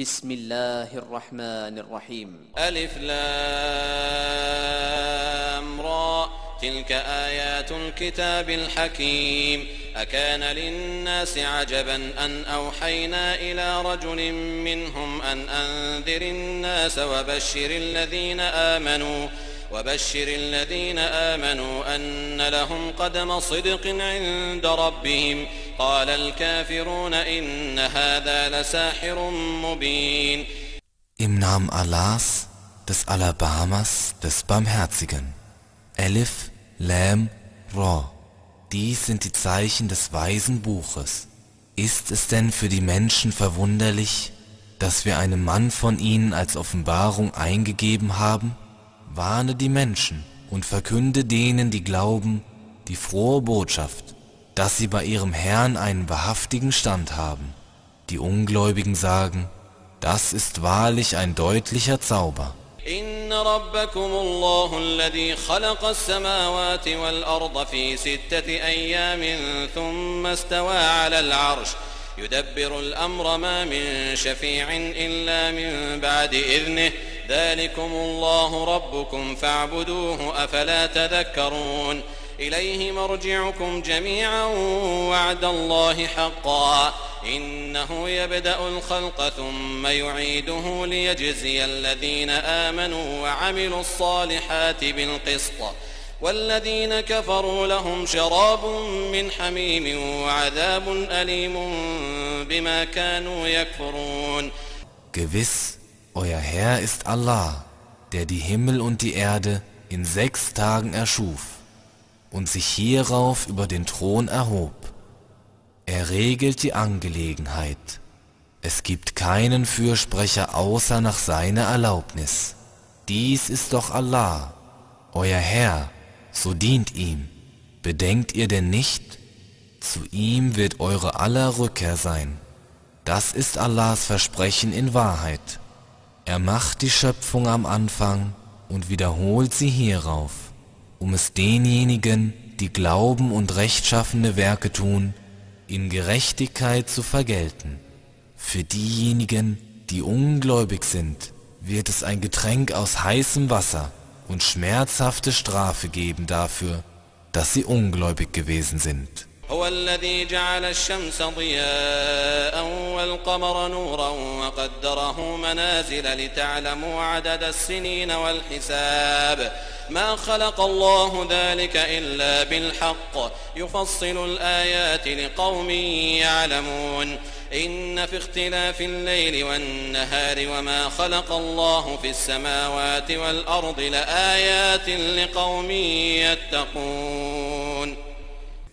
بسم الله الرحمن الرحيم ألف لام را تلك آيات الكتاب الحكيم أكان للناس عجبا أن أوحينا إلى رجل منهم أن أنذر الناس وبشر الذين آمنوا وبشر الذين آمنوا أن لهم قدم صدق عند ربهم قال الكافرون إن هذا لساحر مبين Im Namen Allahs, des Alabamas, des Barmherzigen. Elif, Lam, Ra. Dies sind die Zeichen des weisen Buches. Ist es denn für die Menschen verwunderlich, dass wir einem Mann von ihnen als Offenbarung eingegeben haben? Warne die Menschen und verkünde denen, die glauben, die frohe Botschaft, dass sie bei ihrem Herrn einen wahrhaftigen Stand haben. Die Ungläubigen sagen, das ist wahrlich ein deutlicher Zauber. إن ربكم الله الذي خلق السماوات والأرض في ستة أيام ثم استوى على العرش يدبر الأمر ما من شفيع إلا من بعد إذنه ذلكم الله ربكم فاعبدوه أفلا تذكرون إليه مرجعكم جميعا وعد الله حقا. إنه يبدأ الخلق ثم يعيده ليجزي الذين آمنوا وعملوا الصالحات بالقسط. والذين كفروا لهم شراب من حميم وعذاب أليم بما كانوا يكفرون. Gewiss, euer Herr ist Allah, der die Himmel und die Erde in sechs Tagen erschuf. Und sich hierauf über den Thron erhob. Er regelt die Angelegenheit. Es gibt keinen Fürsprecher außer nach seiner Erlaubnis. Dies ist doch Allah, euer Herr, so dient ihm. Bedenkt ihr denn nicht? Zu ihm wird eure aller Rückkehr sein. Das ist Allahs Versprechen in Wahrheit. Er macht die Schöpfung am Anfang und wiederholt sie hierauf, um es denjenigen, die glauben und rechtschaffene Werke tun, in Gerechtigkeit zu vergelten. Für diejenigen, die ungläubig sind, wird es ein Getränk aus heißem Wasser und schmerzhafte Strafe geben dafür, dass sie ungläubig gewesen sind. هو الذي جعل الشمس ضياء والقمر نورا وقدره منازل لتعلموا عدد السنين والحساب. ما خلق الله ذلك إلا بالحق. يفصل الآيات لقوم يعلمون. إن في اختلاف الليل والنهار وما خلق الله في السماوات والأرض لآيات لقوم يتقون.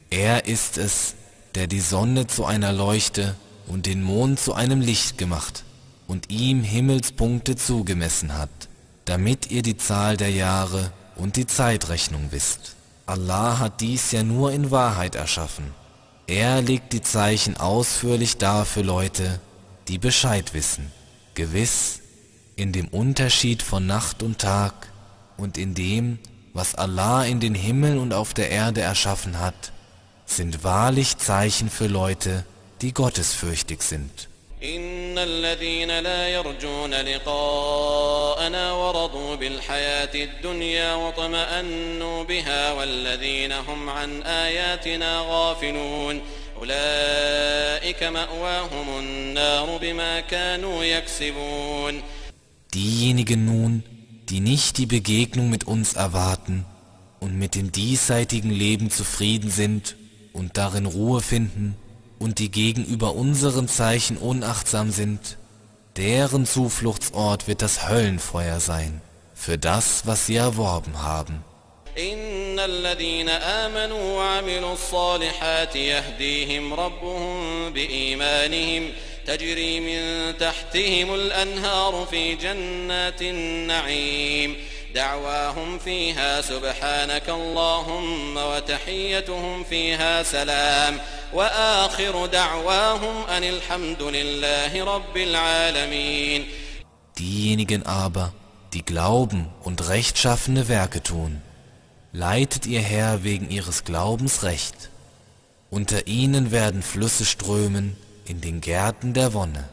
Er ist es, der die Sonne zu einer Leuchte und den Mond zu einem Licht gemacht und ihm Himmelspunkte zugemessen hat, damit ihr die Zahl der Jahre und die Zeitrechnung wisst. Allah hat dies ja nur in Wahrheit erschaffen. Er legt die Zeichen ausführlich dar für Leute, die Bescheid wissen. Gewiss, in dem Unterschied von Nacht und Tag und in dem, was Allah in den Himmel und auf der Erde erschaffen hat, sind wahrlich Zeichen für Leute, die gottesfürchtig sind. إن الذين لا يرجون لقاءنا ورضوا بالحياة الدنيا واطمأنوا بها والذين هم عن آياتنا غافلون أولئك مأواهم النار بما كانوا يكسبون Diejenigen nun, die nicht die Begegnung mit uns erwarten und mit dem diesseitigen Leben zufrieden sind und darin Ruhe finden und die gegenüber unseren Zeichen unachtsam sind, deren Zufluchtsort wird das Höllenfeuer sein, für das, was sie erworben haben. إن الذين آمنوا وعملوا الصالحات يهديهم ربهم بإيمانهم تجري من تحتهم الأنهار في جنات النعيم دعواهم فيها سبحانك اللهم وتحيتهم فيها سلام وآخر دعواهم أن الحمد لله رب العالمين Diejenigen aber, die glauben und rechtschaffene Werke tun, leitet ihr Herr wegen ihres Glaubens recht. Unter ihnen werden Flüsse strömen in den Gärten der Wonne.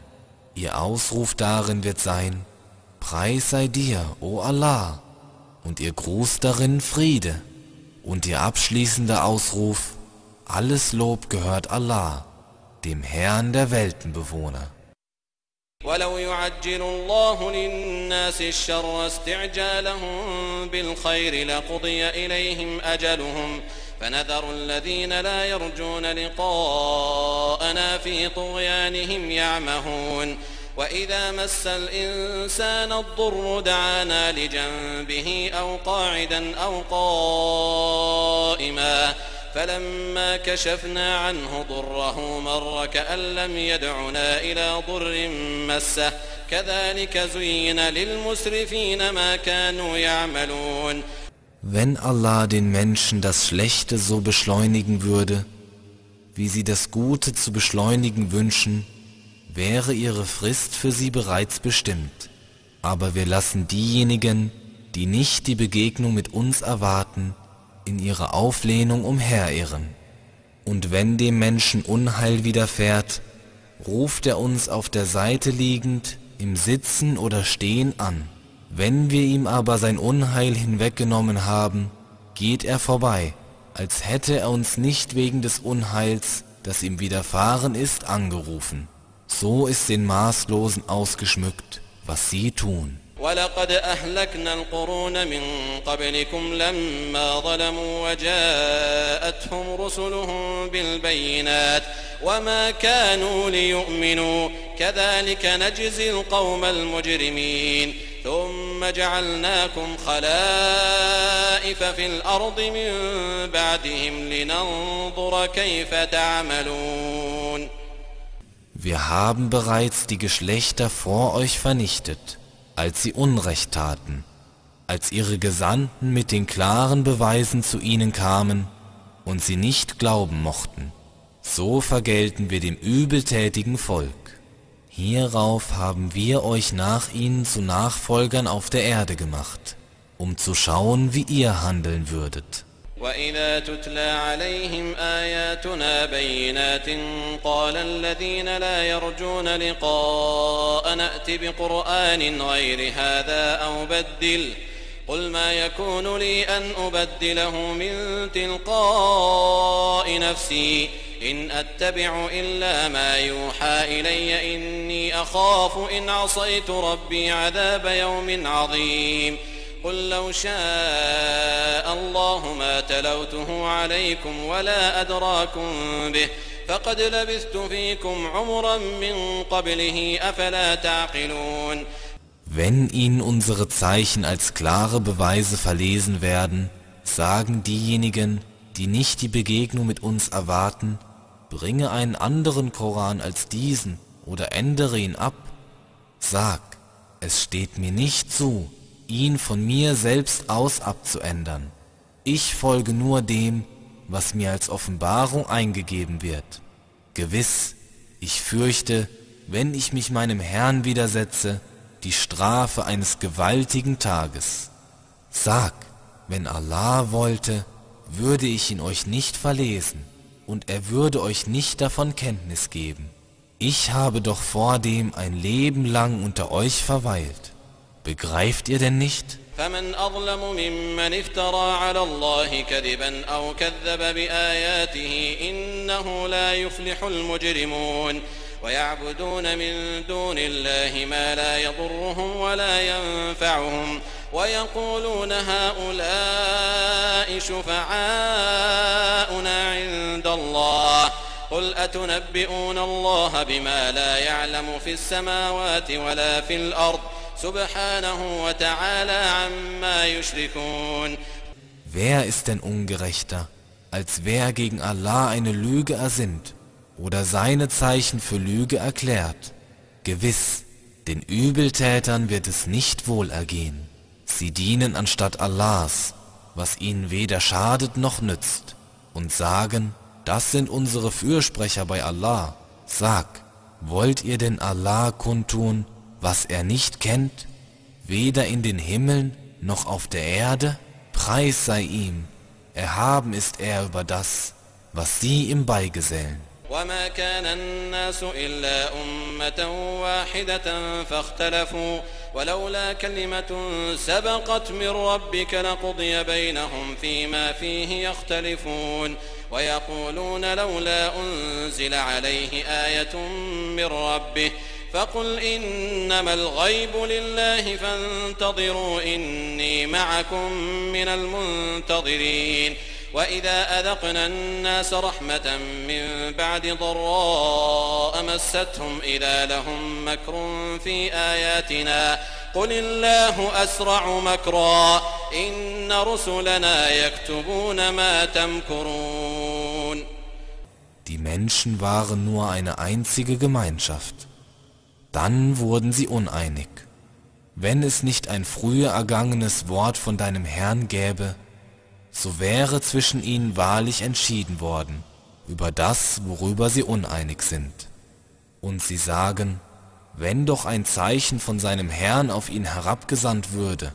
Ihr Ausruf darin wird sein, Preis sei dir, o Allah, und ihr Gruß darin Friede, und ihr abschließender Ausruf, alles Lob gehört Allah, dem Herrn der Weltenbewohner. ولو يعجل الله للناس الشر استعجالهم بالخير لقضي إليهم أجلهم فنذر الذين لا يرجون لقاءنا في طغيانهم يعمهون وإذا مس الإنسان الضر دعانا لجنبه أو قاعدا أو قائما فلما كشفنا عنه ضره مر كأن لم يدعنا إلى ضر مسه كذلك زين للمسرفين ما كانوا يعملون Wenn Allah den Menschen das Schlechte so beschleunigen würde, wie sie das Gute zu beschleunigen wünschen, wäre ihre Frist für sie bereits bestimmt. Aber wir lassen diejenigen, die nicht die Begegnung mit uns erwarten, in ihrer Auflehnung umherirren. Und wenn dem Menschen Unheil widerfährt, ruft er uns auf der Seite liegend, im Sitzen oder Stehen an. Wenn wir ihm aber sein Unheil hinweggenommen haben, geht er vorbei, als hätte er uns nicht wegen des Unheils, das ihm widerfahren ist, angerufen. So ist den Maßlosen ausgeschmückt, was sie tun. ولقد أهلكنا القرون من قبلكم لما ظلموا وجاءتهم رسلهم بالبينات وما كانوا ليؤمنوا. كذلك نجزي القوم المجرمين. ثم جعلناكم خلائف في الأرض من بعدهم لننظر كيف تعملون. Wir haben bereits die Geschlechter vor euch vernichtet als sie Unrecht taten, als ihre Gesandten mit den klaren Beweisen zu ihnen kamen und sie nicht glauben mochten. So vergelten wir dem übeltätigen Volk. Hierauf haben wir euch nach ihnen zu Nachfolgern auf der Erde gemacht, um zu schauen, wie ihr handeln würdet. وإذا تتلى عليهم آياتنا بينات قال الذين لا يرجون لقاء نأت بقرآن غير هذا أو بدل قل ما يكون لي أن أبدله من تلقاء نفسي إن أتبع إلا ما يوحى إلي إني أخاف إن عصيت ربي عذاب يوم عظيم قل لو شاء الله ما تلوته عليكم ولا أدراكم به فقد لبثت فيكم عمرا من قبله أفلا تعقلون Wenn ihnen unsere Zeichen als klare Beweise verlesen werden, sagen diejenigen, die nicht die Begegnung mit uns erwarten, bringe einen anderen Koran als diesen oder ändere ihn ab. Sag, es steht mir nicht zu, ihn von mir selbst aus abzuändern. Ich folge nur dem, was mir als Offenbarung eingegeben wird. Gewiss, ich fürchte, wenn ich mich meinem Herrn widersetze, die Strafe eines gewaltigen Tages. Sag, wenn Allah wollte, würde ich ihn euch nicht verlesen, und er würde euch nicht davon Kenntnis geben. Ich habe doch vordem ein Leben lang unter euch verweilt. Begreift ihr denn nicht? فمن أظلم ممن افترى على الله كذبا أو كذب بآياته إنه لا يفلح المجرمون ويعبدون من دون الله ما لا يضرهم ولا ينفعهم ويقولون هؤلاء شفعاؤنا عند الله قل أتنبئون الله بما لا يعلم في السماوات ولا في الأرض سبحانه وتعالى عما يشركون Wer ist denn ungerechter, als wer gegen Allah eine Lüge ersinnt oder seine Zeichen für Lüge erklärt? Gewiss, den Übeltätern wird es nicht wohl ergehen. Sie dienen anstatt Allahs, was ihnen weder schadet noch nützt, und sagen, das sind unsere Fürsprecher bei Allah. Sag, wollt ihr denn Allah kundtun, was er nicht kennt, weder in den Himmeln noch auf der Erde? Preis sei ihm, erhaben ist er über das, was sie ihm beigesellen. وما كان الناس إلا أمة واحدة فاختلفوا ولولا كلمة سبقت من ربك لقضي بينهم فيما فيه يختلفون ويقولون لولا أنزل عليه آية من ربه فقل إنما الغيب لله فانتظروا إني معكم من المنتظرين وإذا أذقنا الناس رحمة من بعد ضراء مستهم إذا لهم مكر في آياتنا قل الله أسرع مكرا إن رسلنا يكتبون ما تمكرون Die Menschen waren nur eine einzige Gemeinschaft. Dann wurden sie uneinig. Wenn es nicht ein früher ergangenes Wort von deinem Herrn gäbe, so wäre zwischen ihnen wahrlich entschieden worden über das, worüber sie uneinig sind. Und sie sagen, wenn doch ein Zeichen von seinem Herrn auf ihn herabgesandt würde,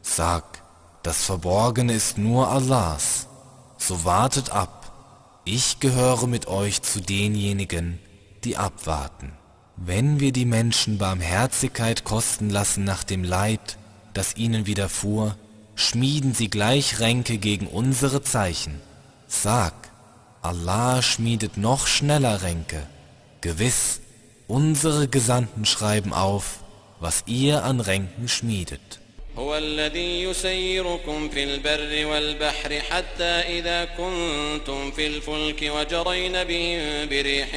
sag, das Verborgene ist nur Allahs, so wartet ab, ich gehöre mit euch zu denjenigen, die abwarten. Wenn wir die Menschen Barmherzigkeit kosten lassen nach dem Leid, das ihnen widerfuhr, schmieden sie gleich Ränke gegen unsere Zeichen. Sag, Allah schmiedet noch schneller Ränke. Gewiss, unsere Gesandten schreiben auf, was ihr an Ränken schmiedet. هو الذي يسيركم في البر والبحر حتى إذا كنتم في الفلك وجرين بهم بريح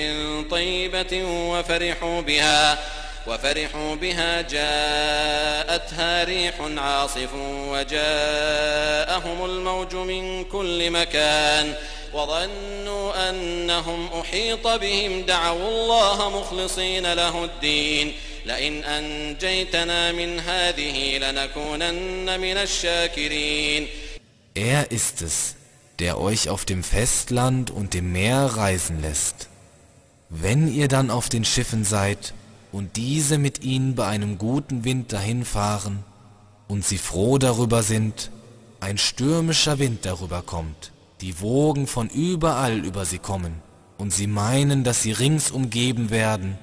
طيبة وفرحوا بها وفرحوا بها جاءتها ريح عاصف وجاءهم الموج من كل مكان وظنوا أنهم أحيط بهم دعوا الله مخلصين له الدين. لئن أنجيتنا من هذه لنكونن من الشاكرين Er ist es, der euch auf dem Festland und dem Meer reisen lässt. Wenn ihr dann auf den Schiffen seid und diese mit ihnen bei einem guten Wind dahinfahren und sie froh darüber sind, ein stürmischer Wind darüber kommt, die Wogen von überall über sie kommen und sie meinen, dass sie rings umgeben werden,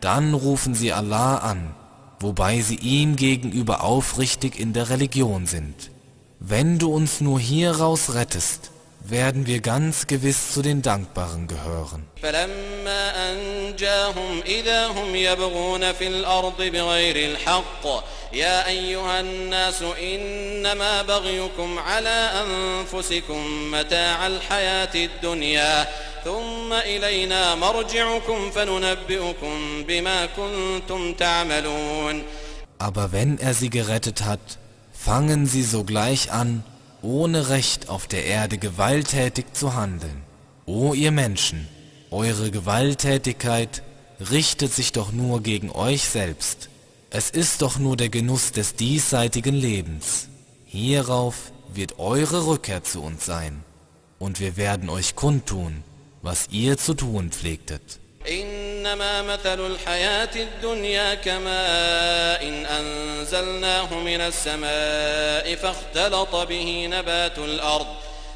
dann rufen sie Allah an, wobei sie ihm gegenüber aufrichtig in der Religion sind. Wenn du uns nur hieraus rettest, werden wir ganz gewiss zu den Dankbaren gehören. فلما أنجاهم إذا هم يبغون في الأرض بغير الحق يا أيها الناس إنما بغيكم على أنفسكم متاع الحياة الدنيا ثم إلينا مرجعكم فننبئكم بما كنتم تعملون Aber wenn er sie gerettet hat, fangen sie sogleich an, ohne Recht auf der Erde gewalttätig zu handeln. O ihr Menschen, eure Gewalttätigkeit richtet sich doch nur gegen euch selbst. Es ist doch nur der Genuss des diesseitigen Lebens. Hierauf wird eure Rückkehr zu uns sein, und wir werden euch kundtun, was ihr zu tun pflegtet. إنما مثل الحياة الدنيا كماء إن أنزلناه من السماء فاختلط به نبات الأرض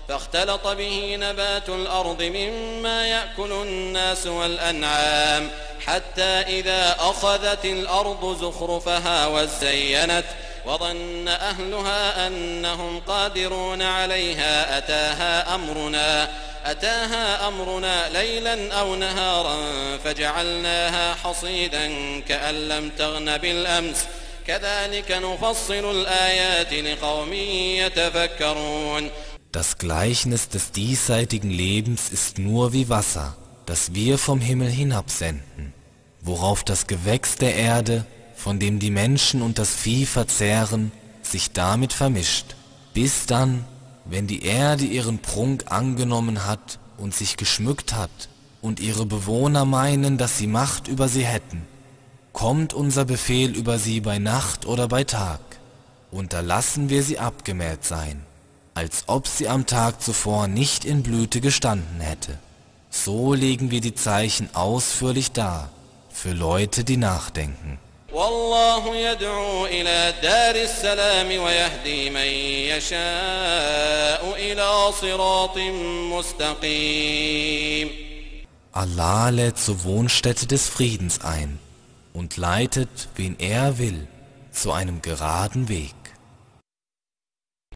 فاختلط به نبات الأرض مما يأكل الناس والأنعام حتى إذا أخذت الأرض زخرفها وزينت وظن أهلها أنهم قادرون عليها أتاها أمرنا. أتاها أمرنا ليلا أو نهارا فجعلناها حصيدا كأن لم تغن بالأمس كذلك نفصل الآيات لقوم يتفكرون Das Gleichnis des diesseitigen Lebens ist nur wie Wasser, das wir vom Himmel hinabsenden, worauf das Gewächs der Erde, von dem die Menschen und das Vieh verzehren, sich damit vermischt, bis dann, wenn die Erde ihren Prunk angenommen hat und sich geschmückt hat und ihre Bewohner meinen, dass sie Macht über sie hätten, kommt unser Befehl über sie bei Nacht oder bei Tag, und da lassen wir sie abgemäht sein als ob sie am Tag zuvor nicht in Blüte gestanden hätte. So legen wir die Zeichen ausführlich dar für Leute, die nachdenken. والله يدعو إلى دار السلام ويهدي من يشاء إلى صراط مستقيم Allah lädt zur Wohnstätte des Friedens ein und leitet, wen er will, zu einem geraden Weg.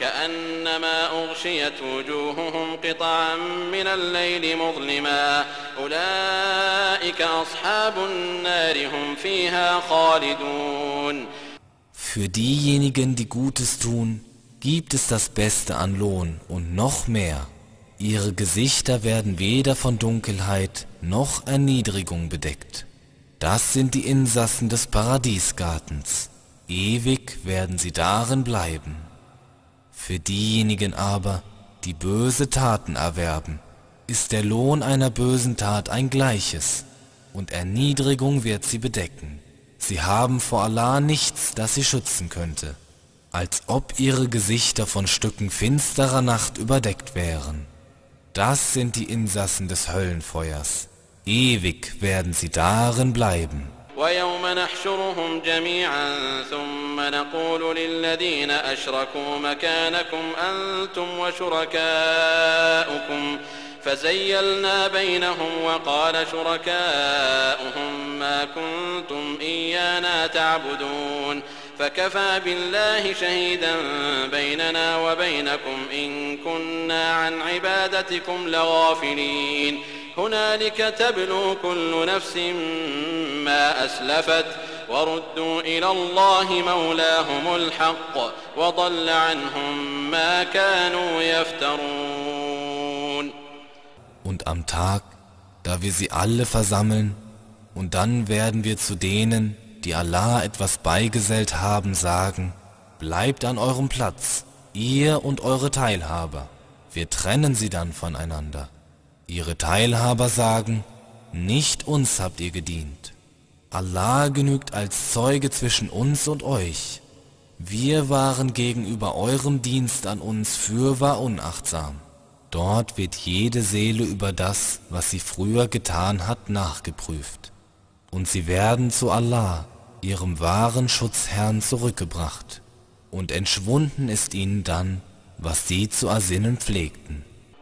كأنما أغشيت وجوههم قطعا من الليل مظلما أولئك أصحاب النار هم فيها خالدون Für diejenigen, die Gutes tun, gibt es das Beste an Lohn und noch mehr. Ihre Gesichter werden weder von Dunkelheit noch Erniedrigung bedeckt. Das sind die Insassen des Paradiesgartens. Ewig werden sie darin bleiben. Für diejenigen aber, die böse Taten erwerben, ist der Lohn einer bösen Tat ein gleiches, und Erniedrigung wird sie bedecken. Sie haben vor Allah nichts, das sie schützen könnte, als ob ihre Gesichter von Stücken finsterer Nacht überdeckt wären. Das sind die Insassen des Höllenfeuers. Ewig werden sie darin bleiben. ويوم نحشرهم جميعا ثم نقول للذين أشركوا مكانكم أنتم وشركاؤكم فزيلنا بينهم وقال شركاؤهم ما كنتم إيانا تعبدون فكفى بالله شهيدا بيننا وبينكم إن كنا عن عبادتكم لغافلين هنالك تبلو كل نفس ما أسلفت وردوا إلى الله مولاهم الحق وضل عنهم ما كانوا يفترون Und am Tag, da wir sie alle versammeln, und dann werden wir zu denen, die Allah etwas beigesellt haben, sagen, bleibt an eurem Platz, ihr und eure Teilhaber, wir trennen sie dann voneinander. Ihre Teilhaber sagen, nicht uns habt ihr gedient. Allah genügt als Zeuge zwischen uns und euch. Wir waren gegenüber eurem Dienst an uns fürwahr unachtsam. Dort wird jede Seele über das, was sie früher getan hat, nachgeprüft. Und sie werden zu Allah, ihrem wahren Schutzherrn, zurückgebracht. Und entschwunden ist ihnen dann, was sie zu ersinnen pflegten.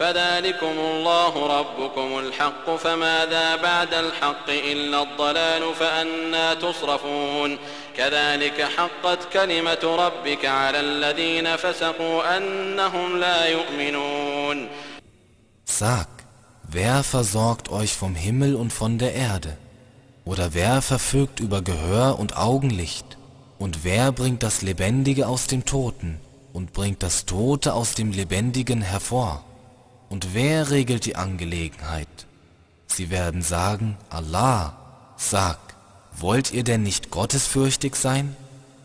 فذلكم الله ربكم الحق فماذا بعد الحق إلا الضلال فأنا تصرفون كذلك حقت كلمة ربك على الذين فسقوا أنهم لا يؤمنون Sag, wer versorgt euch vom Himmel und von der Erde? Oder wer verfügt über Gehör und Augenlicht? Und wer bringt das Lebendige aus dem Toten und bringt das Tote aus dem Lebendigen hervor? Und wer regelt die Angelegenheit? Sie werden sagen, Allah, sag, wollt ihr denn nicht gottesfürchtig sein?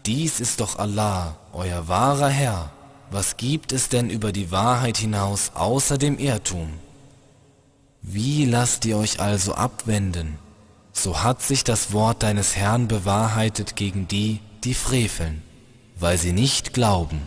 Dies ist doch Allah, euer wahrer Herr. Was gibt es denn über die Wahrheit hinaus außer dem Irrtum? Wie lasst ihr euch also abwenden? So hat sich das Wort deines Herrn bewahrheitet gegen die, die freveln, weil sie nicht glauben.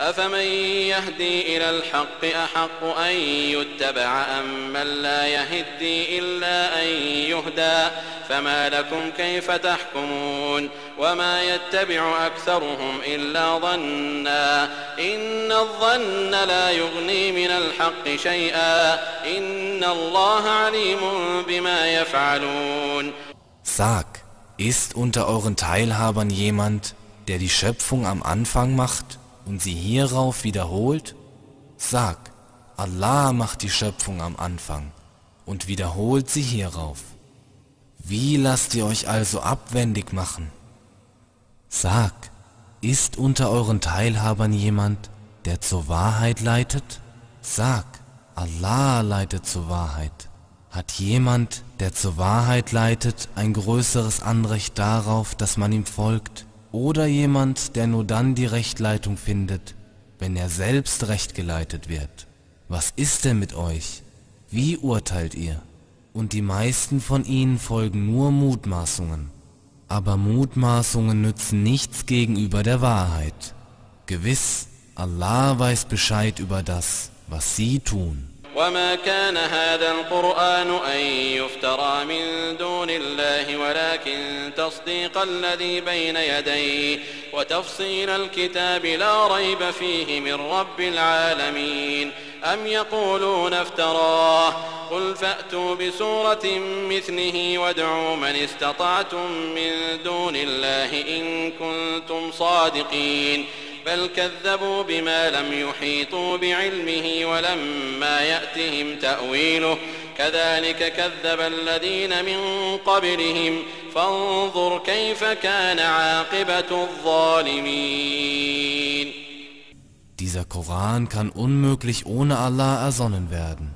أفمن يهدي إلى الحق أحق أن يتبع أم من لا يهدي إلا أن يهدى؟ فما لكم كيف تحكمون؟ وما يتبع أكثرهم إلا ظنا. إن الظن لا يغني من الحق شيئا. إن الله عليم بما يفعلون. Sag, ist unter euren Teilhabern jemand, der die Schöpfung am Anfang macht? Und sie hierauf wiederholt? Sag, Allah macht die Schöpfung am Anfang und wiederholt sie hierauf. Wie lasst ihr euch also abwendig machen? Sag, ist unter euren Teilhabern jemand, der zur Wahrheit leitet? Sag, Allah leitet zur Wahrheit. Hat jemand, der zur Wahrheit leitet, ein größeres Anrecht darauf, dass man ihm folgt? Oder jemand, der nur dann die Rechtleitung findet, wenn er selbst recht geleitet wird? Was ist denn mit euch? Wie urteilt ihr? Und die meisten von ihnen folgen nur Mutmaßungen. Aber Mutmaßungen nützen nichts gegenüber der Wahrheit. Gewiss, Allah weiß Bescheid über das, was sie tun. وما كان هذا القرآن أن يفترى من دون الله ولكن تصديق الذي بين يديه وتفصيل الكتاب لا ريب فيه من رب العالمين أم يقولون افتراه قل فأتوا بسورة مثله وادعوا من استطعتم من دون الله إن كنتم صادقين بل كذبوا بما لم يحيطوا بعلمه ولما يأتهم تأويله كذلك كذب الذين من قبلهم فانظر كيف كان عاقبة الظالمين Dieser Koran kann unmöglich ohne Allah ersonnen werden,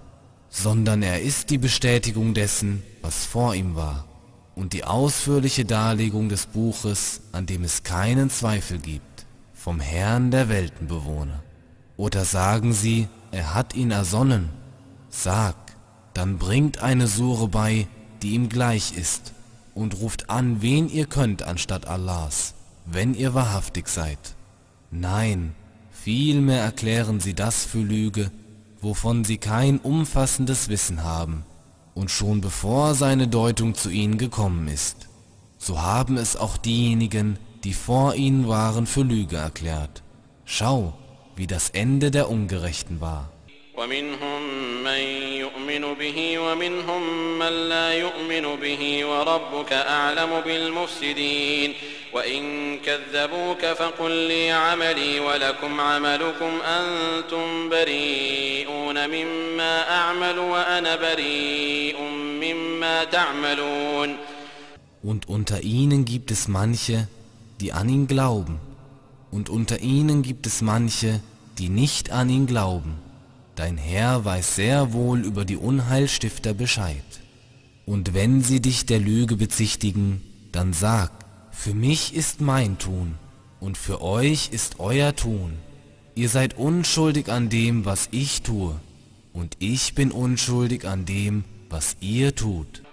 sondern er ist die Bestätigung dessen, was vor ihm war, und die ausführliche Darlegung des Buches, an dem es keinen Zweifel gibt vom Herrn der Weltenbewohner. Oder sagen sie, er hat ihn ersonnen. Sag, dann bringt eine Sure bei, die ihm gleich ist, und ruft an, wen ihr könnt anstatt Allahs, wenn ihr wahrhaftig seid. Nein, vielmehr erklären sie das für Lüge, wovon sie kein umfassendes Wissen haben, und schon bevor seine Deutung zu ihnen gekommen ist. So haben es auch diejenigen, die vor ihnen waren, für Lüge erklärt. Schau, wie das Ende der Ungerechten war. ومنهم من يؤمن به ومنهم من لا يؤمن به وربك أعلم بالمفسدين وإن كذبوك فقل لي عملي ولكم عملكم أنتم بريئون مما أعمل وأنا بريء مما تعملون Und unter ihnen gibt es manche, die an ihn glauben, und unter ihnen gibt es manche, die nicht an ihn glauben. Dein Herr weiß sehr wohl über die Unheilstifter Bescheid. Und wenn sie dich der Lüge bezichtigen, dann sag, für mich ist mein Tun, und für euch ist euer Tun. Ihr seid unschuldig an dem, was ich tue, und ich bin unschuldig an dem, was ihr tut.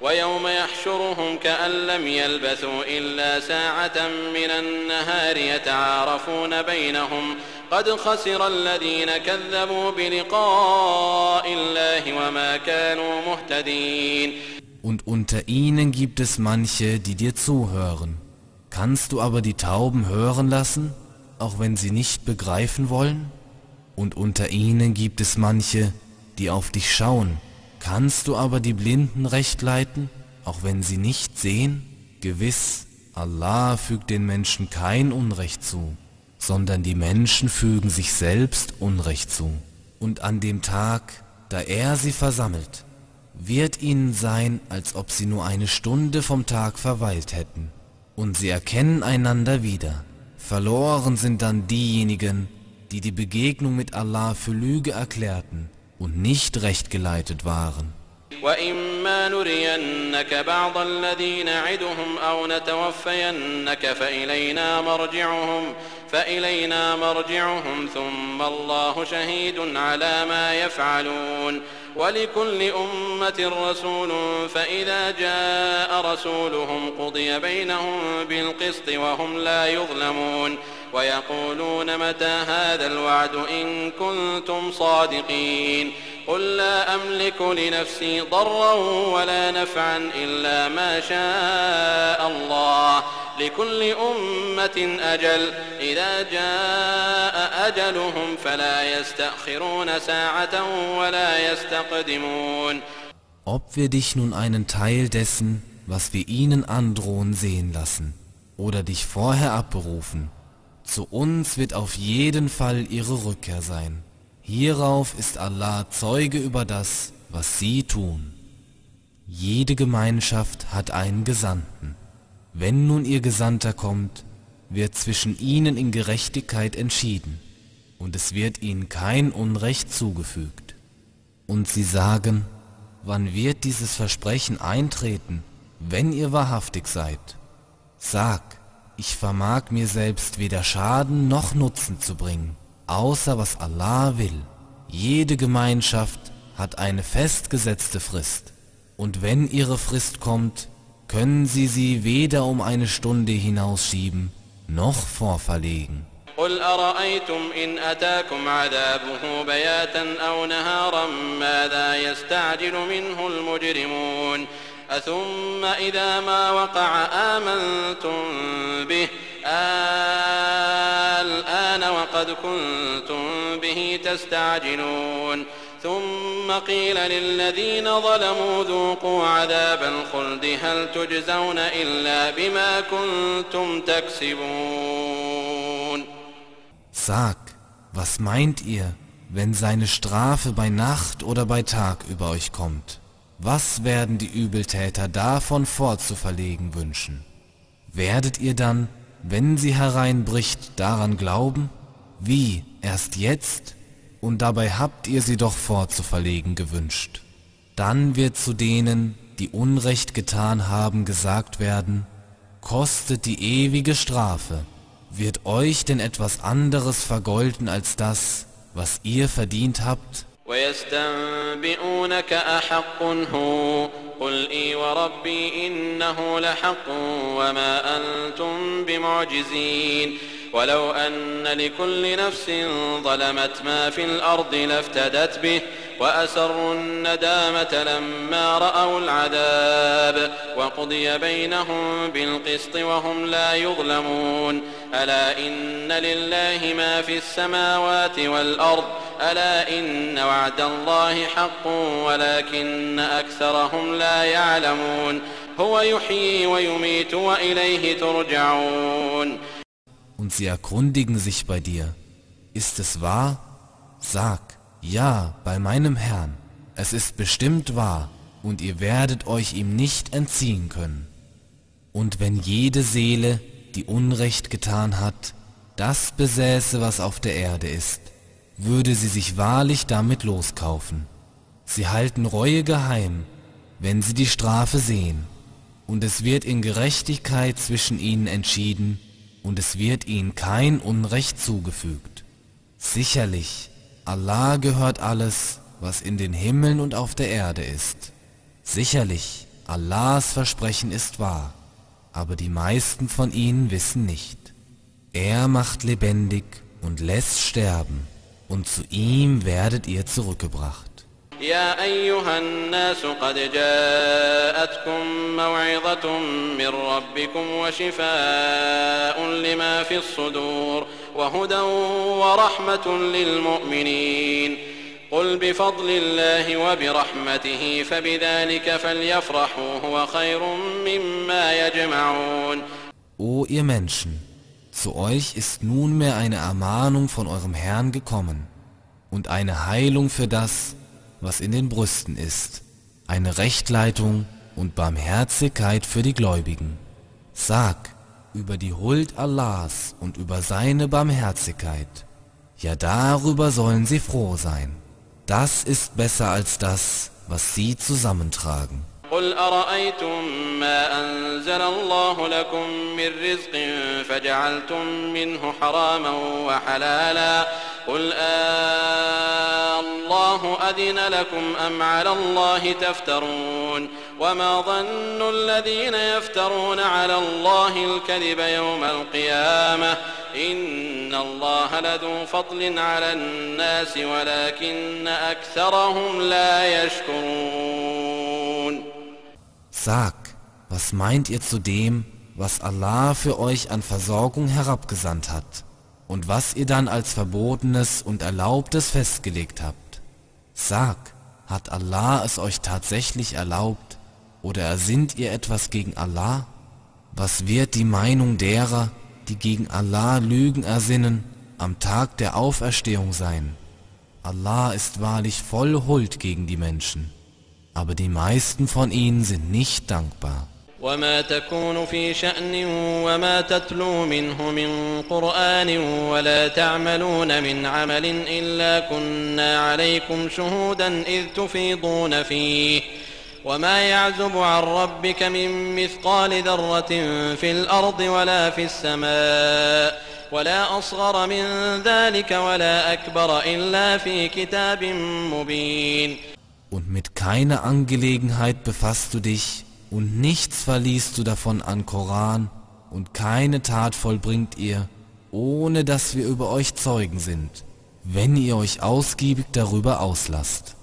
ويوم يحشرهم كأن لم يلبثوا إلا ساعة من النهار يتعارفون بينهم قد خسر الذين كذبوا بلقاء الله وما كانوا مهتدين Und unter ihnen gibt es manche, die dir zuhören. Kannst du aber die Tauben hören lassen, auch wenn sie nicht begreifen wollen? Und unter ihnen gibt es manche, die auf dich schauen, Kannst du aber die Blinden recht leiten, auch wenn sie nicht sehen? Gewiss, Allah fügt den Menschen kein Unrecht zu, sondern die Menschen fügen sich selbst Unrecht zu. Und an dem Tag, da er sie versammelt, wird ihnen sein, als ob sie nur eine Stunde vom Tag verweilt hätten. Und sie erkennen einander wieder. Verloren sind dann diejenigen, die die Begegnung mit Allah für Lüge erklärten und nicht recht geleitet waren. وإما ولكل أمة رسول فإذا جاء رسولهم قضي بينهم بالقسط وهم لا يظلمون ويقولون متى هذا الوعد إن كنتم صادقين قل لا أملك لنفسي ضرا ولا نفعا إلا ما شاء الله لكل أمة أجل إذا جاء أجلهم فلا يستأخرون ساعة ولا يستقدمون Ob wir dich nun einen Teil dessen, was wir ihnen androhen, sehen lassen, oder dich vorher abberufen, zu uns wird auf jeden Fall ihre Rückkehr sein. Hierauf ist Allah Zeuge über das, was sie tun. Jede Gemeinschaft hat einen Gesandten. Wenn nun ihr Gesandter kommt, wird zwischen ihnen in Gerechtigkeit entschieden, und es wird ihnen kein Unrecht zugefügt. Und sie sagen, wann wird dieses Versprechen eintreten, wenn ihr wahrhaftig seid? Sag, ich vermag mir selbst weder Schaden noch Nutzen zu bringen, außer was Allah will. Jede Gemeinschaft hat eine festgesetzte Frist, und wenn ihre Frist kommt, können sie sie weder um eine Stunde hinausschieben, noch vorverlegen. قل أرأيتم إن أتاكم عذابه بياتا أو نهارا ماذا يستعجل منه المجرمون أثم إذا ما وقع آمنتم به الآن وقد كنتم به تستعجلون ثم قيل للذين ظلموا ذوقوا عذاب الخلد هل تجزون إلا بما كنتم تكسبون Sag, was meint ihr, wenn seine Strafe bei Nacht oder bei Tag über euch kommt? Was werden die Übeltäter davon fortzuverlegen wünschen? Werdet ihr dann, wenn sie hereinbricht, daran glauben? Wie, erst jetzt? Und dabei habt ihr sie doch fortzuverlegen gewünscht. Dann wird zu denen, die Unrecht getan haben, gesagt werden, kostet die ewige Strafe. Wird euch denn etwas anderes vergolten als das, was ihr verdient habt? ويستنبئونك أحق هو قل إي وربي إنه لحق وما أنتم بمعجزين ولو أن لكل نفس ظلمت ما في الأرض لافتدت به وأسروا الندامة لما رأوا العذاب وقضي بينهم بالقسط وهم لا يظلمون. ألا إن لله ما في السماوات والأرض؟ ألا إن وعد الله حق ولكن أكثرهم لا يعلمون. هو يحيي ويميت وإليه ترجعون. Und sie erkundigen sich bei dir, ist es wahr? Sag, ja, bei meinem Herrn, es ist bestimmt wahr, und ihr werdet euch ihm nicht entziehen können. Und wenn jede Seele, die Unrecht getan hat, das besäße, was auf der Erde ist, würde sie sich wahrlich damit loskaufen. Sie halten Reue geheim, wenn sie die Strafe sehen, und es wird in Gerechtigkeit zwischen ihnen entschieden, und es wird ihnen kein Unrecht zugefügt. Sicherlich, Allah gehört alles, was in den Himmeln und auf der Erde ist. Sicherlich, Allahs Versprechen ist wahr, aber die meisten von ihnen wissen nicht. Er macht lebendig und lässt sterben, und zu ihm werdet ihr zurückgebracht. يا أيها الناس قد جاءتكم موعظة من ربكم وشفاء لما في الصدور وهدى ورحمة للمؤمنين. قل بفضل الله وبرحمته فبذلك فليفرحوا هو خير مما يجمعون. O ihr Menschen, zu euch ist nunmehr eine Ermahnung von eurem Herrn gekommen und eine Heilung für das, was in den Brüsten ist, eine Rechtleitung und Barmherzigkeit für die Gläubigen. Sag über die Huld Allahs und über seine Barmherzigkeit. Ja darüber sollen sie froh sein. Das ist besser als das, was sie zusammentragen. قل أرأيتم ما أنزل الله لكم من رزق فجعلتم منه حراما وحلالا قل آه الله أذن لكم أم على الله تفترون وما ظن الذين يفترون على الله الكذب يوم القيامة إن الله لذو فضل على الناس ولكن أكثرهم لا يشكرون Sag, was meint ihr zu dem, was Allah für euch an Versorgung herabgesandt hat und was ihr dann als Verbotenes und Erlaubtes festgelegt habt? Sag, hat Allah es euch tatsächlich erlaubt oder ersinnt ihr etwas gegen Allah? Was wird die Meinung derer, die gegen Allah Lügen ersinnen, am Tag der Auferstehung sein? Allah ist wahrlich voll Huld gegen die Menschen, aber die meisten von ihnen sind nicht dankbar. وما تكون في شأن وما تتلو منه من قرآن ولا تعملون من عمل إلا كنا عليكم شهودا إذ تفيضون فيه. وما يعزب عن ربك من مثقال ذرة في الأرض ولا في السماء. ولا أصغر من ذلك ولا أكبر إلا في كتاب مبين. Und mit keiner Angelegenheit befasst du dich und nichts verliest du davon an Koran und keine Tat vollbringt ihr, ohne dass wir über euch Zeugen sind, wenn ihr euch ausgiebig darüber auslasst.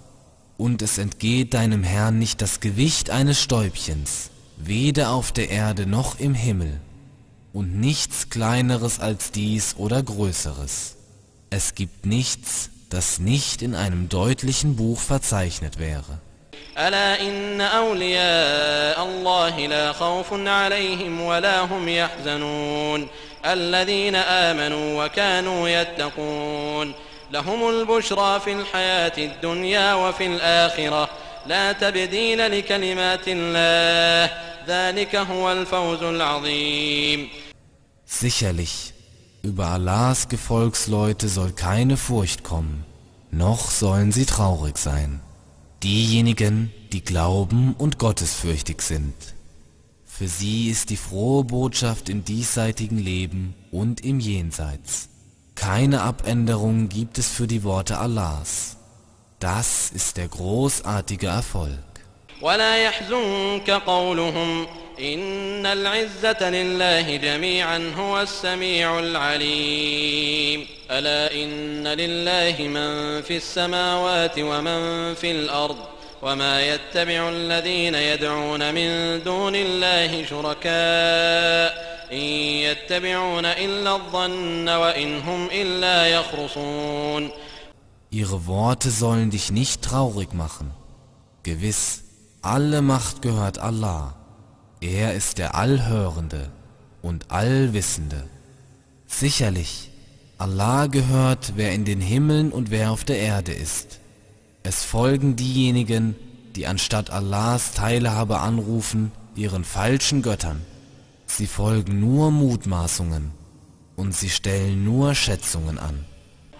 Und es entgeht deinem Herrn nicht das Gewicht eines Stäubchens, weder auf der Erde noch im Himmel, und nichts kleineres als dies oder größeres. Es gibt nichts, das nicht in einem deutlichen Buch verzeichnet wäre. ألا إن أولياء الله لا خوف عليهم ولا هم يحزنون الذين آمنوا وكانوا يتقون لهم البشرى في الحياة الدنيا وفي الآخرة لا تبديل لكلمات الله ذلك هو الفوز العظيم Sicherlich, über Allahs Gefolgsleute soll keine Furcht kommen, noch sollen sie traurig sein. Diejenigen, die glauben und gottesfürchtig sind. Für sie ist die frohe Botschaft im diesseitigen Leben und im Jenseits. Keine Abänderung gibt es für die Worte Allahs. Das ist der großartige Erfolg. إن العزة لله جميعا هو السميع العليم ألا إن لله من في السماوات ومن في الأرض وما يتبع الذين يدعون من دون الله شركاء إن يتبعون إلا الظن وإن هم إلا يخرصون Ihre Worte sollen dich nicht traurig machen. Gewiss, alle Macht gehört Allah. Er ist der Allhörende und Allwissende. Sicherlich, Allah gehört, wer in den Himmeln und wer auf der Erde ist. Es folgen diejenigen, die anstatt Allahs Teilhabe anrufen, ihren falschen Göttern. Sie folgen nur Mutmaßungen und sie stellen nur Schätzungen an.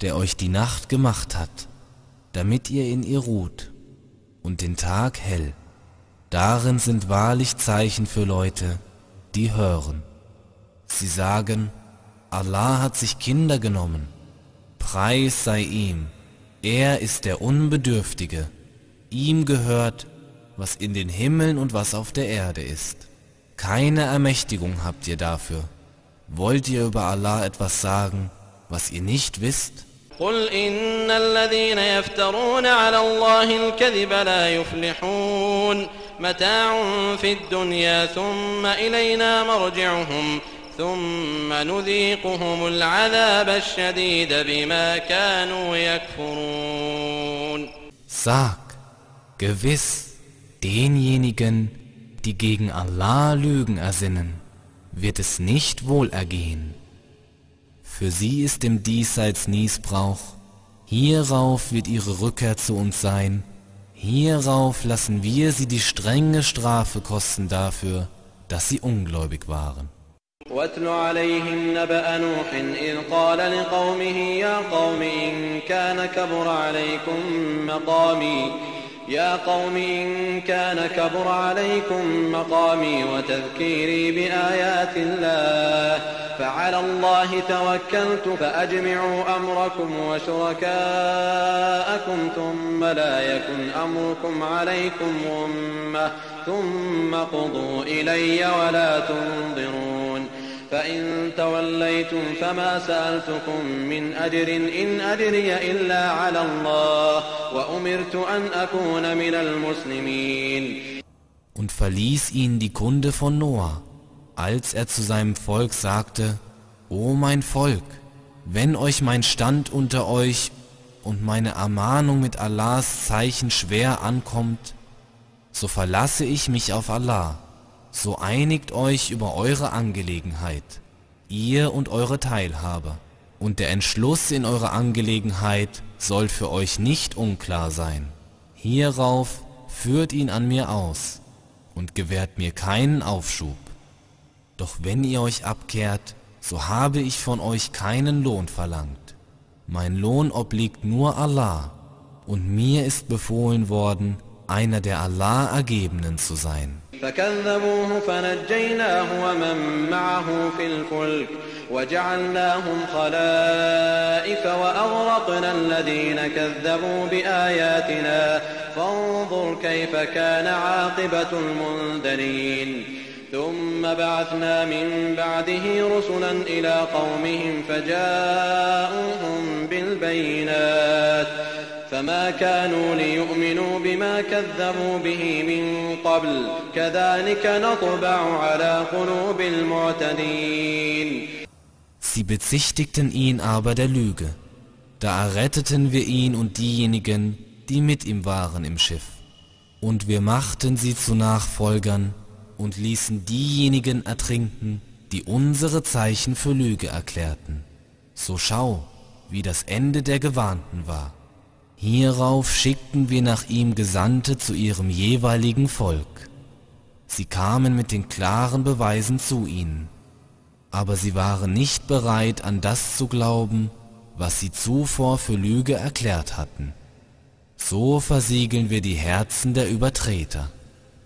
der euch die Nacht gemacht hat, damit ihr in ihr ruht, und den Tag hell. Darin sind wahrlich Zeichen für Leute, die hören. Sie sagen, Allah hat sich Kinder genommen. Preis sei ihm. Er ist der Unbedürftige. Ihm gehört, was in den Himmeln und was auf der Erde ist. Keine Ermächtigung habt ihr dafür. Wollt ihr über Allah etwas sagen, was ihr nicht wisst? قل إن الذين يفترون على الله الكذب لا يفلحون متاع في الدنيا ثم إلينا مرجعهم ثم نذيقهم العذاب الشديد بما كانوا يكفرون Sag, gewiss, denjenigen, die gegen Allah Lügen ersinnen, wird es nicht wohl ergehen. Für sie ist im Diesseits Niesbrauch, hierauf wird ihre Rückkehr zu uns sein, hierauf lassen wir sie die strenge Strafe kosten dafür, dass sie ungläubig waren. واتل عليهم نبأ نوح إذ قال لقومه يا قوم إن كان كبر عليكم مقامي يا قوم إن كان كبر عليكم مقامي وتذكيري بآيات الله فعلى الله توكلت فأجمعوا أمركم وشركاءكم ثم لا يكن أمركم عليكم غمة ثم قضوا إلي ولا تنظرون فإن توليتم فما سألتكم من أجر إن أجري إلا على الله وأمرت أن أكون من المسلمين Und verließ ihn die Kunde von Noah, als er zu seinem Volk sagte, O mein Volk, wenn euch mein Stand unter euch und meine Ermahnung mit Allahs Zeichen schwer ankommt, so verlasse ich mich auf Allah so einigt euch über eure Angelegenheit, ihr und eure Teilhaber, und der Entschluss in eurer Angelegenheit soll für euch nicht unklar sein. Hierauf führt ihn an mir aus und gewährt mir keinen Aufschub. Doch wenn ihr euch abkehrt, so habe ich von euch keinen Lohn verlangt. Mein Lohn obliegt nur Allah, und mir ist befohlen worden, einer der Allah Ergebenen zu sein. فكذبوه فنجيناه ومن معه في الفلك وجعلناهم خلائف وأغرقنا الذين كذبوا بآياتنا فانظر كيف كان عاقبة المنذرين. ثم بعثنا من بعده رسلا إلى قومهم فجاءوهم بالبينات. فما كانوا ليؤمنوا بما كذبوا به من قبل كذلك نطبع على قلوب المعتدين Sie bezichtigten ihn aber der Lüge. Da erretteten wir ihn und diejenigen, die mit ihm waren im Schiff. Und wir machten sie zu Nachfolgern und ließen diejenigen ertrinken, die unsere Zeichen für Lüge erklärten. So schau, wie das Ende der Gewarnten war. Hierauf schickten wir nach ihm Gesandte zu ihrem jeweiligen Volk. Sie kamen mit den klaren Beweisen zu ihnen, aber sie waren nicht bereit an das zu glauben, was sie zuvor für Lüge erklärt hatten. So versiegeln wir die Herzen der Übertreter.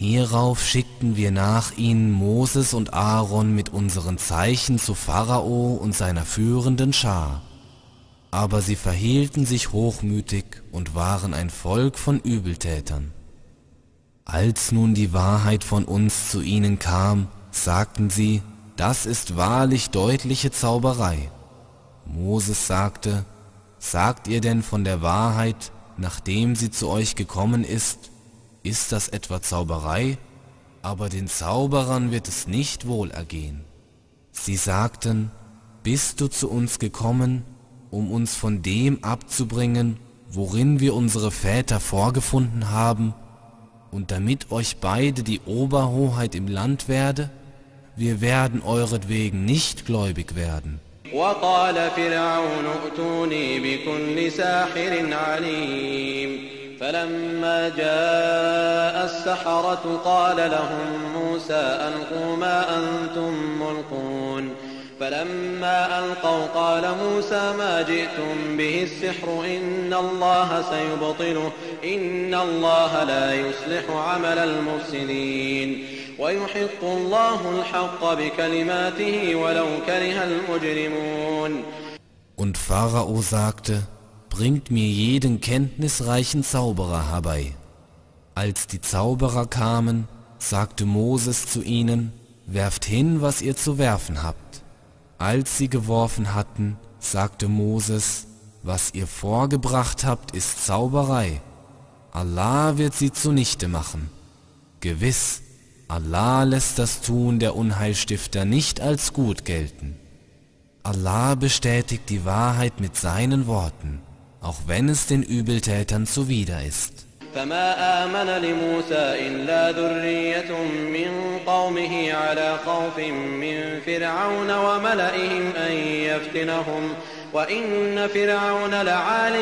Hierauf schickten wir nach ihnen Moses und Aaron mit unseren Zeichen zu Pharao und seiner führenden Schar. Aber sie verhielten sich hochmütig und waren ein Volk von Übeltätern. Als nun die Wahrheit von uns zu ihnen kam, sagten sie, das ist wahrlich deutliche Zauberei. Moses sagte, sagt ihr denn von der Wahrheit, nachdem sie zu euch gekommen ist, ist das etwa Zauberei? Aber den Zauberern wird es nicht wohl ergehen. Sie sagten, bist du zu uns gekommen, um uns von dem abzubringen, worin wir unsere Väter vorgefunden haben, und damit euch beide die Oberhoheit im Land werde? Wir werden euretwegen nicht gläubig werden. وقال فرعون ائتوني بكل ساحر عليم فلما جاء السحرة قال لهم موسى ألقوا ما أنتم ملقون. فلما ألقوا قال موسى ما جئتم به السحر إن الله سيبطله إن الله لا يصلح عمل المفسدين. ويحق الله الحق بكلماته ولو كره المجرمون. Und Pharao sagte, bringt mir jeden kenntnisreichen Zauberer herbei. Als die Zauberer kamen, sagte Moses zu ihnen, werft hin, was ihr zu werfen habt. Als sie geworfen hatten, sagte Moses, was ihr vorgebracht habt, ist Zauberei. Allah wird sie zunichte machen. Gewiss, Allah lässt das Tun der Unheilstifter nicht als gut gelten. Allah bestätigt die Wahrheit mit seinen Worten, auch wenn es den Übeltätern zuwider ist. فما آمن لموسى إلا ذرية من قومه على خوف من فرعون وملئهم أن يفتنهم وإن فرعون لعال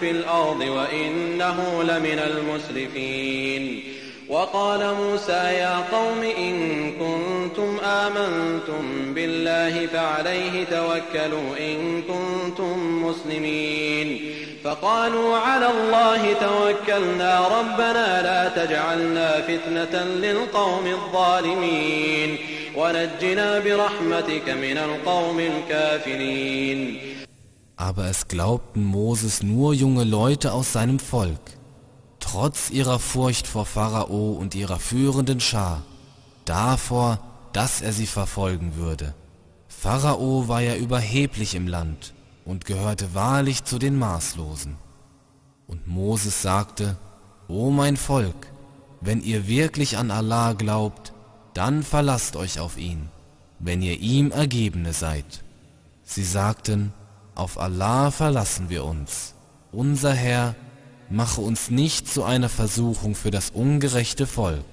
في الأرض وإنه لمن المسرفين وقال موسى يا قوم إن كنتم آمنتم بالله فعليه توكلوا إن كنتم مسلمين فقالوا على الله توكلنا ربنا لا تجعلنا فتنة للقوم الظالمين ونجنا برحمتك من القوم الكافرين Aber es glaubten Moses nur junge Leute aus seinem Volk, trotz ihrer Furcht vor Pharao und ihrer führenden Schar, davor, dass er sie verfolgen würde. Pharao war ja überheblich im Land und gehörte wahrlich zu den Maßlosen. Und Moses sagte, O mein Volk, wenn ihr wirklich an Allah glaubt, dann verlasst euch auf ihn, wenn ihr ihm Ergebene seid. Sie sagten, auf Allah verlassen wir uns. Unser Herr, mache uns nicht zu einer Versuchung für das ungerechte Volk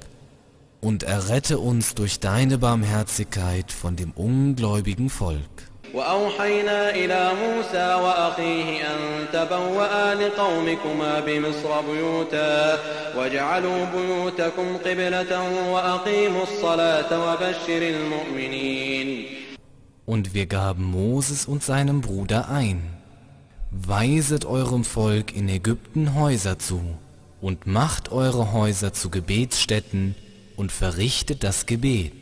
und errette uns durch deine Barmherzigkeit von dem ungläubigen Volk. وأوحينا إلى موسى وأخيه أن تبوأ لقومكما بمصر بيوتا واجعلوا بيوتكم قبلة وأقيموا الصلاة وبشر المؤمنين Und wir gaben Moses und seinem Bruder ein, weiset eurem Volk in Ägypten Häuser zu und macht eure Häuser zu Gebetsstätten und verrichtet das Gebet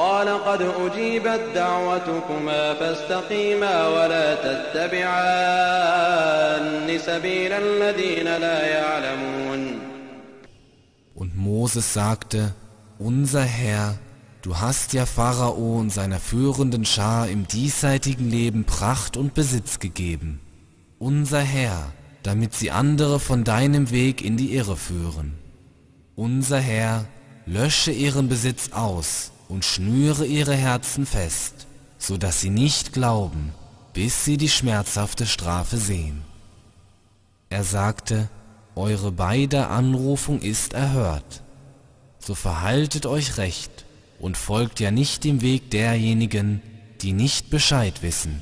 قال قد أجيبت دعوتكما فاستقيما ولا تتبعان سبيل الذين لا يعلمون Und Moses sagte, Unser Herr, du hast ja Pharao und seiner führenden Schar im diesseitigen Leben Pracht und Besitz gegeben. Unser Herr, damit sie andere von deinem Weg in die Irre führen. Unser Herr, lösche ihren Besitz aus und schnüre ihre Herzen fest, so dass sie nicht glauben, bis sie die schmerzhafte Strafe sehen. Er sagte, eure beide Anrufung ist erhört. So verhaltet euch recht und folgt ja nicht dem Weg derjenigen, die nicht Bescheid wissen.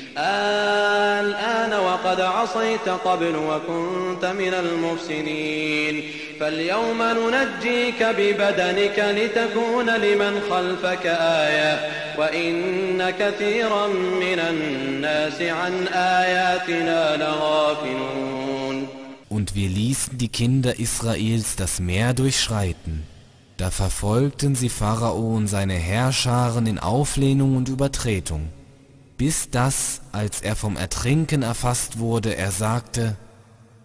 الآن وقد عصيت قبل وكنت من المفسدين فاليوم ننجيك ببدنك لتكون لمن خلفك آية وإن كثيرا من الناس عن آياتنا لغافلون Und wir ließen die Kinder Israels das Meer durchschreiten. Da verfolgten sie Pharao und seine Herrscharen in Auflehnung und Übertretung. Bis das, als er vom Ertrinken erfasst wurde, er sagte,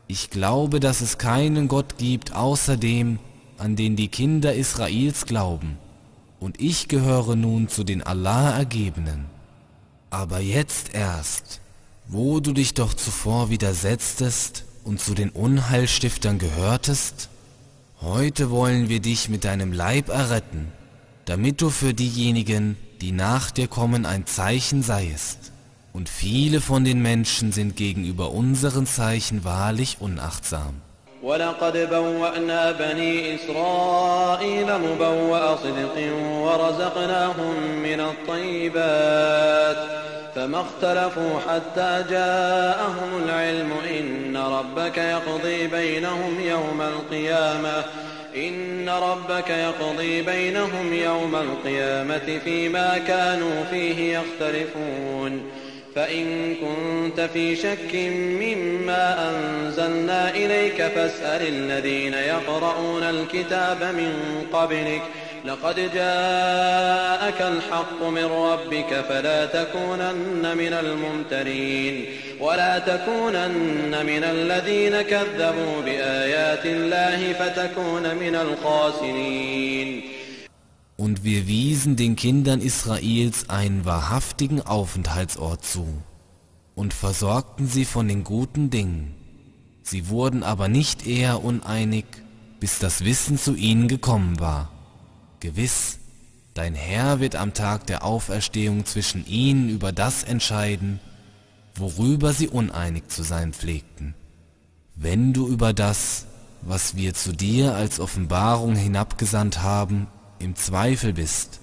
ich glaube, dass es keinen Gott gibt außer dem, an den die Kinder Israels glauben, und ich gehöre nun zu den Allah Ergebenen. Aber jetzt erst, wo du dich doch zuvor widersetztest und zu den Unheilstiftern gehörtest, heute wollen wir dich mit deinem Leib erretten, damit du für diejenigen, die nach dir kommen, ein Zeichen seiest. Und viele von den Menschen sind gegenüber unseren Zeichen wahrlich unachtsam. ولقد بوأنا بني إسرائيل مبوأ صدق ورزقناهم من الطيبات فما اختلفوا حتى جاءهم العلم إن ربك يقضي بينهم يوم القيامة إن ربك يقضي بينهم يوم القيامة فيما كانوا فيه يختلفون. فإن كنت في شك مما أنزلنا إليك فاسأل الذين يقرؤون الكتاب من قبلك لقد جاءك الحق من ربك فلا تكونن من الممترين ولا تكونن من الذين كذبوا بآيات الله فتكون من الخاسرين Und wir wiesen den Kindern Israels einen wahrhaftigen Aufenthaltsort zu und versorgten sie von den guten Dingen. Sie wurden aber nicht eher uneinig, bis das Wissen zu ihnen gekommen war. Gewiss, dein Herr wird am Tag der Auferstehung zwischen ihnen über das entscheiden, worüber sie uneinig zu sein pflegten. Wenn du über das, was wir zu dir als Offenbarung hinabgesandt haben, im Zweifel bist,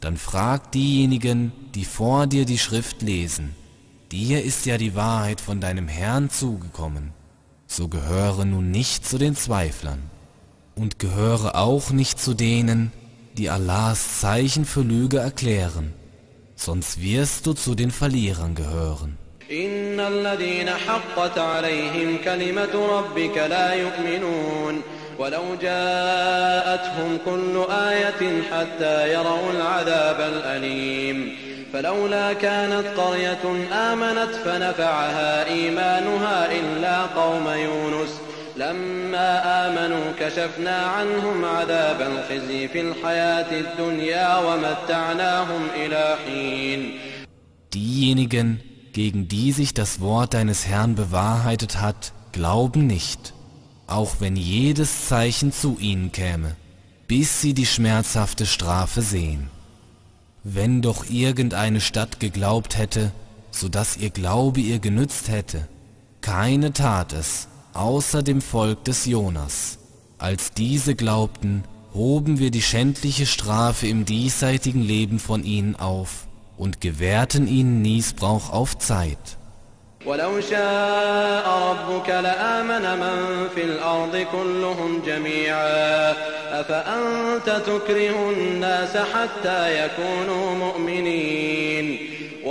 dann frag diejenigen, die vor dir die Schrift lesen. Dir ist ja die Wahrheit von deinem Herrn zugekommen. So gehöre nun nicht zu den Zweiflern und gehöre auch nicht zu denen, die Allahs Zeichen für Lüge erklären, sonst wirst du zu den Verlierern gehören. إن الذين حقت عليهم كلمة ربك لا يؤمنون ولو جاءتهم كل آية حتى يروا العذاب الأليم فلولا كانت قرية آمنت فنفعها إيمانها إلا قوم يونس لما آمنوا كشفنا عنهم عذاب الخزي في الحياة الدنيا ومتعناهم إلى حين Diejenigen, gegen die sich das Wort deines Herrn bewahrheitet hat, glauben nicht, auch wenn jedes Zeichen zu ihnen käme, bis sie die schmerzhafte Strafe sehen. Wenn doch irgendeine Stadt geglaubt hätte, so dass ihr Glaube ihr genützt hätte, keine tat es, außer dem Volk des Jonas. Als diese glaubten, hoben wir die schändliche Strafe im diesseitigen Leben von ihnen auf und gewährten ihnen Niesbrauch auf Zeit. ولو شاء ربك لآمن من في الأرض كلهم جميعا أفأنت تكره الناس حتى يكونوا مؤمنين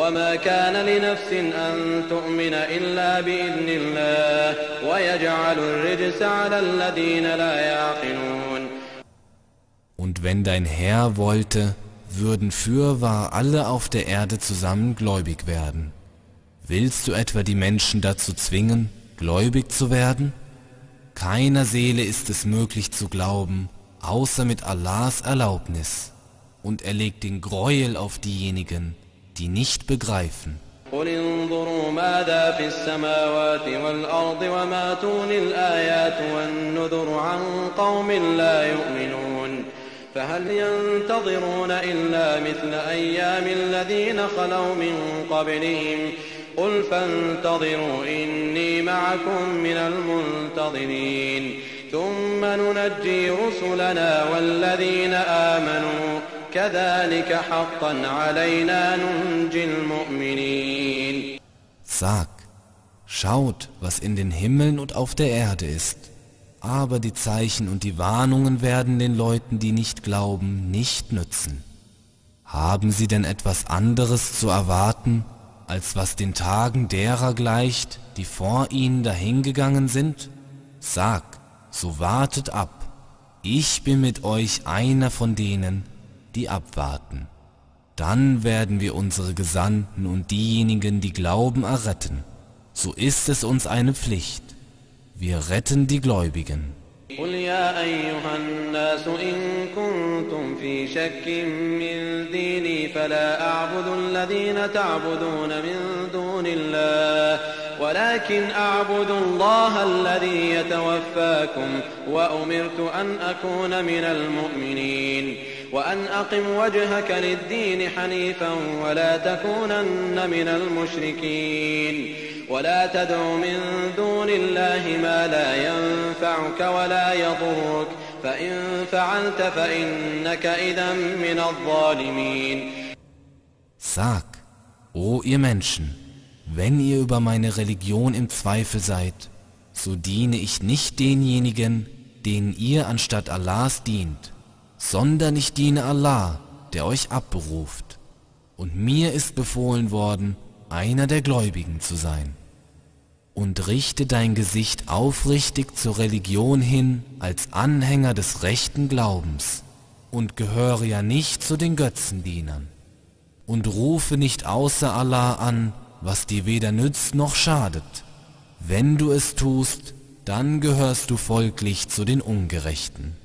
وما كان لنفس أن تؤمن إلا بإذن الله ويجعل الرجس على الذين لا يعقلون Und wenn dein Herr wollte, würden fürwahr alle auf der Erde zusammen gläubig werden. Willst du etwa die Menschen dazu zwingen, gläubig zu werden? Keiner Seele ist es möglich zu glauben, außer mit Allahs Erlaubnis. Und er legt den Gräuel auf diejenigen, die nicht begreifen. قل انظروا ماذا في السماوات والأرض وما الآيات والنذر عن قوم لا يؤمنون فهل ينتظرون إلا مثل أيام الذين خلوا من قبلهم قل فانتظروا إني معكم من المنتظرين ثم ننجي رسلنا والذين آمنوا Sag, schaut, was in den Himmeln und auf der Erde ist. Aber die Zeichen und die Warnungen werden den Leuten, die nicht glauben, nicht nützen. Haben sie denn etwas anderes zu erwarten, als was den Tagen derer gleicht, die vor ihnen dahingegangen sind? Sag, so wartet ab, ich bin mit euch einer von denen, die abwarten. Dann werden wir unsere Gesandten und diejenigen, die glauben, erretten. So ist es uns eine Pflicht. Wir retten die Gläubigen. قل يا أيها الناس إن كنتم في شك من ديني فلا أعبد الذين تعبدون من دون الله ولكن أعبد الله الذي يتوفاكم وأمرت أن أكون من المؤمنين وأن أقم وجهك للدين حنيفا ولا تكونن من المشركين ولا تدع من دون الله ما لا ينفعك ولا يضرك فإن فعلت فإنك إذا من الظالمين Sag, o ihr Menschen, wenn ihr über meine Religion im Zweifel seid, so diene ich nicht denjenigen, denen ihr anstatt Allahs dient, sondern ich diene Allah, der euch abberuft. Und mir ist befohlen worden, einer der Gläubigen zu sein. Und richte dein Gesicht aufrichtig zur Religion hin als Anhänger des rechten Glaubens und gehöre ja nicht zu den Götzendienern. Und rufe nicht außer Allah an, was dir weder nützt noch schadet. Wenn du es tust, dann gehörst du folglich zu den Ungerechten.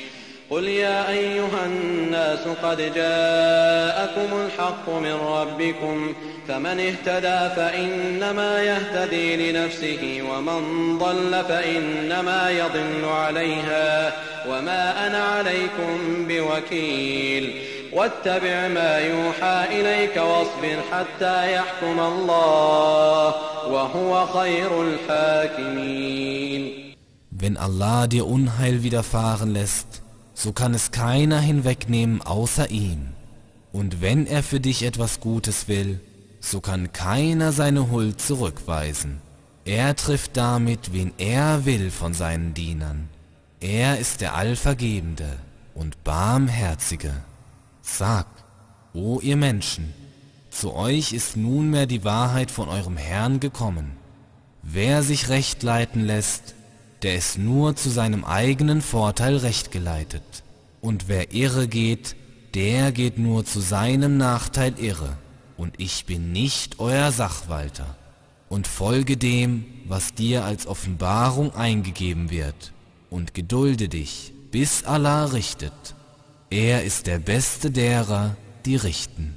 قل يا أيها الناس قد جاءكم الحق من ربكم فمن اهتدى فإنما يهتدي لنفسه ومن ضل فإنما يضل عليها وما أنا عليكم بوكيل. واتبع ما يوحى إليك واصبر حتى يحكم الله وهو خير الحاكمين. Wenn Allah dir Unheil widerfahren lässt, so kann es keiner hinwegnehmen außer ihm. Und wenn er für dich etwas Gutes will, so kann keiner seine Huld zurückweisen. Er trifft damit, wen er will von seinen Dienern. Er ist der Allvergebende und Barmherzige. Sag, o ihr Menschen, zu euch ist nunmehr die Wahrheit von eurem Herrn gekommen. Wer sich recht leiten lässt, der ist nur zu seinem eigenen Vorteil recht geleitet. Und wer irre geht, der geht nur zu seinem Nachteil irre. Und ich bin nicht euer Sachwalter. Und folge dem, was dir als Offenbarung eingegeben wird. Und gedulde dich, bis Allah richtet. Er ist der Beste derer, die richten.